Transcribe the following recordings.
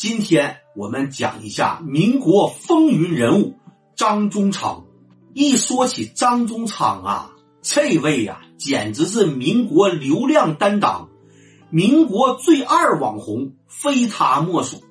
今天我们讲一下民国风云人物张宗昌。一说起张宗昌啊，这位呀，简直是民国流量担当，民国最二网红，非他莫属。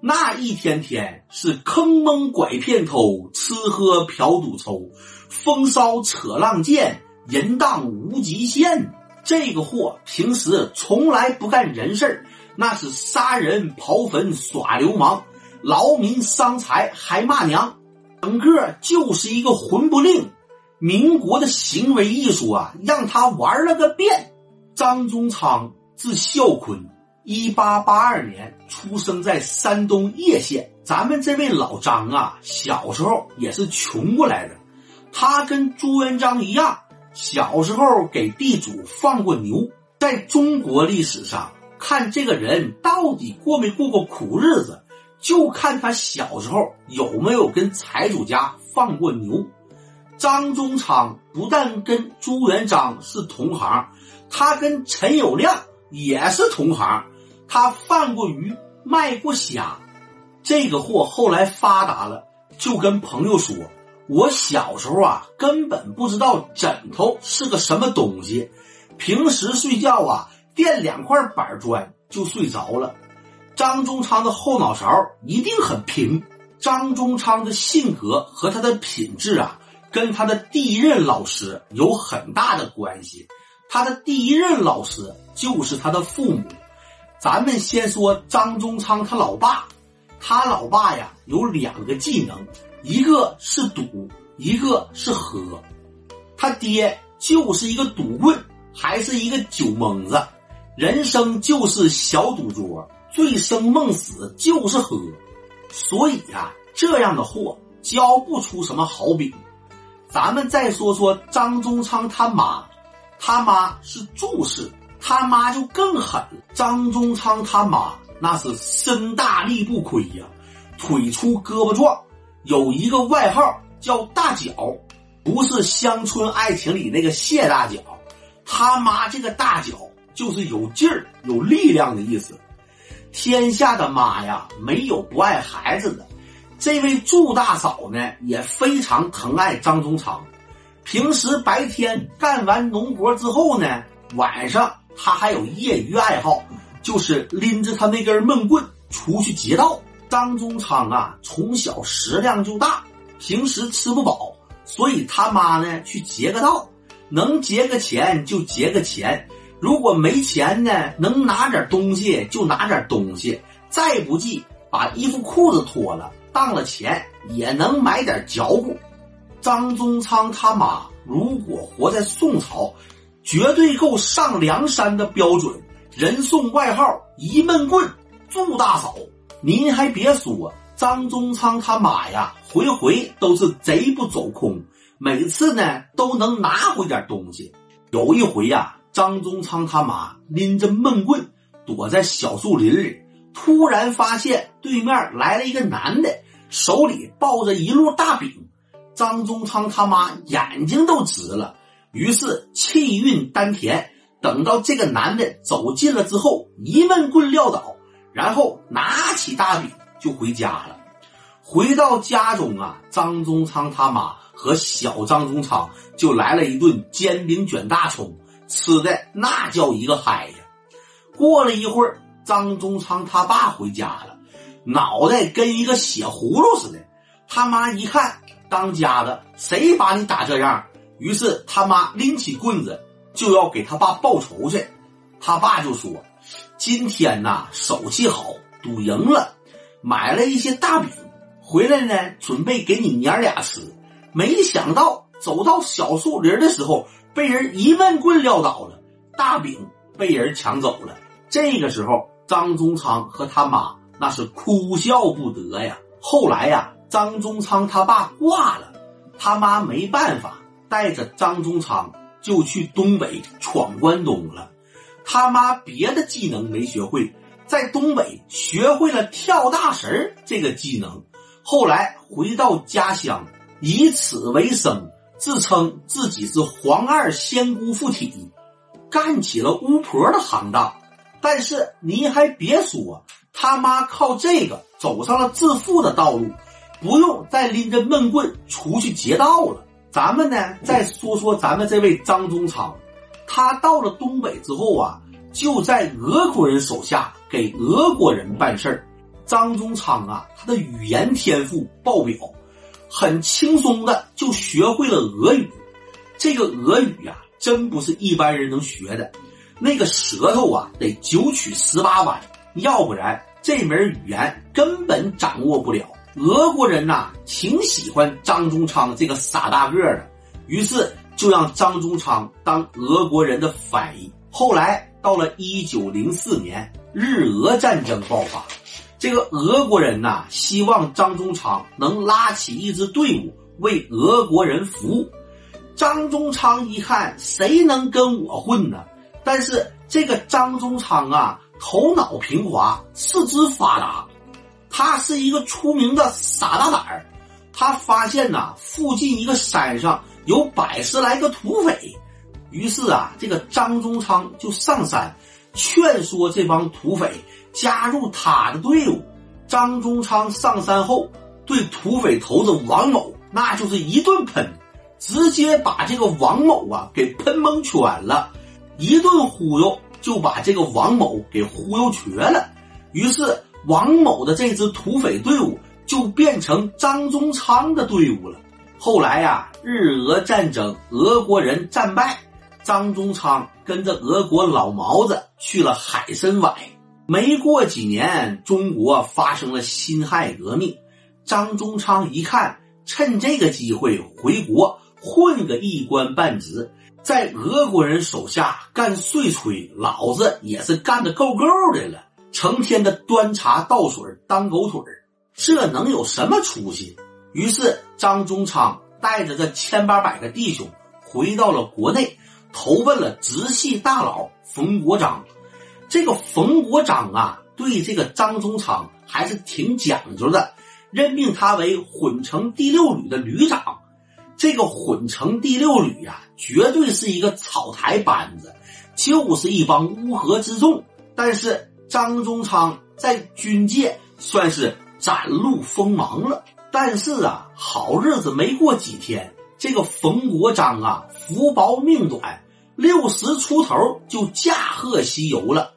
那一天天是坑蒙拐骗偷，吃喝嫖赌抽，风骚扯浪贱，淫荡无极限。这个货平时从来不干人事儿。那是杀人刨坟耍流氓，劳民伤财还骂娘，整个就是一个混不吝。民国的行为艺术啊，让他玩了个遍。张宗昌字孝坤，一八八二年出生在山东叶县。咱们这位老张啊，小时候也是穷过来的。他跟朱元璋一样，小时候给地主放过牛。在中国历史上。看这个人到底过没过过苦日子，就看他小时候有没有跟财主家放过牛。张宗昌不但跟朱元璋是同行，他跟陈友谅也是同行。他放过鱼，卖过虾。这个货后来发达了，就跟朋友说：“我小时候啊，根本不知道枕头是个什么东西，平时睡觉啊。”垫两块板砖就睡着了。张宗昌的后脑勺一定很平。张宗昌的性格和他的品质啊，跟他的第一任老师有很大的关系。他的第一任老师就是他的父母。咱们先说张宗昌他老爸，他老爸呀有两个技能，一个是赌，一个是喝。他爹就是一个赌棍，还是一个酒蒙子。人生就是小赌桌，醉生梦死就是喝，所以啊，这样的货交不出什么好饼。咱们再说说张宗昌他妈，他妈是祝氏，他妈就更狠。张宗昌他妈那是身大力不亏呀，腿粗胳膊壮，有一个外号叫大脚，不是乡村爱情里那个谢大脚，他妈这个大脚。就是有劲儿、有力量的意思。天下的妈呀，没有不爱孩子的。这位祝大嫂呢，也非常疼爱张宗昌。平时白天干完农活之后呢，晚上他还有业余爱好，就是拎着他那根闷棍出去劫道。张宗昌啊，从小食量就大，平时吃不饱，所以他妈呢去劫个道，能劫个钱就劫个钱。如果没钱呢，能拿点东西就拿点东西，再不济把衣服裤子脱了，当了钱也能买点嚼骨。张宗昌他妈如果活在宋朝，绝对够上梁山的标准，人送外号一闷棍祝大嫂。您还别说，张宗昌他妈呀，回回都是贼不走空，每次呢都能拿回点东西。有一回呀。张宗昌他妈拎着闷棍躲在小树林里，突然发现对面来了一个男的，手里抱着一摞大饼。张宗昌他妈眼睛都直了，于是气运丹田，等到这个男的走近了之后，一闷棍撂倒，然后拿起大饼就回家了。回到家中啊，张宗昌他妈和小张宗昌就来了一顿煎饼卷大葱。吃的那叫一个嗨呀！过了一会儿，张宗昌他爸回家了，脑袋跟一个血葫芦似的。他妈一看，当家的谁把你打这样？于是他妈拎起棍子就要给他爸报仇去。他爸就说：“今天呐，手气好，赌赢了，买了一些大饼回来呢，准备给你娘俩吃。没想到走到小树林的时候。”被人一闷棍撂倒了，大饼被人抢走了。这个时候，张宗昌和他妈那是哭笑不得呀。后来呀，张宗昌他爸挂了，他妈没办法，带着张宗昌就去东北闯关东了。他妈别的技能没学会，在东北学会了跳大神这个技能。后来回到家乡，以此为生。自称自己是皇二仙姑附体，干起了巫婆的行当。但是您还别说，他妈靠这个走上了致富的道路，不用再拎着闷棍出去劫道了。咱们呢，再说说咱们这位张宗昌，他到了东北之后啊，就在俄国人手下给俄国人办事儿。张宗昌啊，他的语言天赋爆表，很轻松的就学会了俄语。这个俄语呀，真不是一般人能学的，那个舌头啊得九曲十八弯，要不然这门语言根本掌握不了。俄国人呐，挺喜欢张宗昌这个傻大个的，于是就让张宗昌当俄国人的翻译。后来到了一九零四年，日俄战争爆发。这个俄国人呐，希望张宗昌能拉起一支队伍为俄国人服务。张宗昌一看，谁能跟我混呢？但是这个张宗昌啊，头脑平滑，四肢发达，他是一个出名的傻大胆儿。他发现呐，附近一个山上有百十来个土匪，于是啊，这个张宗昌就上山劝说这帮土匪。加入他的队伍，张宗昌上山后对土匪头子王某那就是一顿喷，直接把这个王某啊给喷蒙圈了，一顿忽悠就把这个王某给忽悠瘸了。于是王某的这支土匪队伍就变成张宗昌的队伍了。后来呀，日俄战争，俄国人战败，张宗昌跟着俄国老毛子去了海参崴。没过几年，中国发生了辛亥革命。张宗昌一看，趁这个机会回国混个一官半职，在俄国人手下干碎吹，老子也是干的够够的了。成天的端茶倒水当狗腿这能有什么出息？于是张宗昌带着这千八百个弟兄回到了国内，投奔了直系大佬冯国璋。这个冯国璋啊，对这个张宗昌还是挺讲究的，任命他为混成第六旅的旅长。这个混成第六旅呀，绝对是一个草台班子，就是一帮乌合之众。但是张宗昌在军界算是崭露锋芒了。但是啊，好日子没过几天，这个冯国璋啊，福薄命短，六十出头就驾鹤西游了。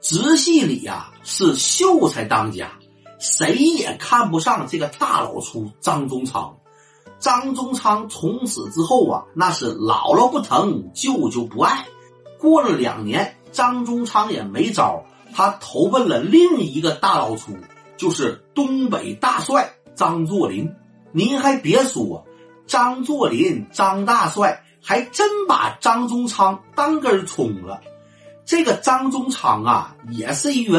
直系里呀是秀才当家，谁也看不上这个大老粗张宗昌。张宗昌从此之后啊，那是姥姥不疼，舅舅不爱。过了两年，张宗昌也没招，他投奔了另一个大老粗，就是东北大帅张作霖。您还别说，张作霖张大帅还真把张宗昌当根葱了。这个张宗昌啊，也是一员。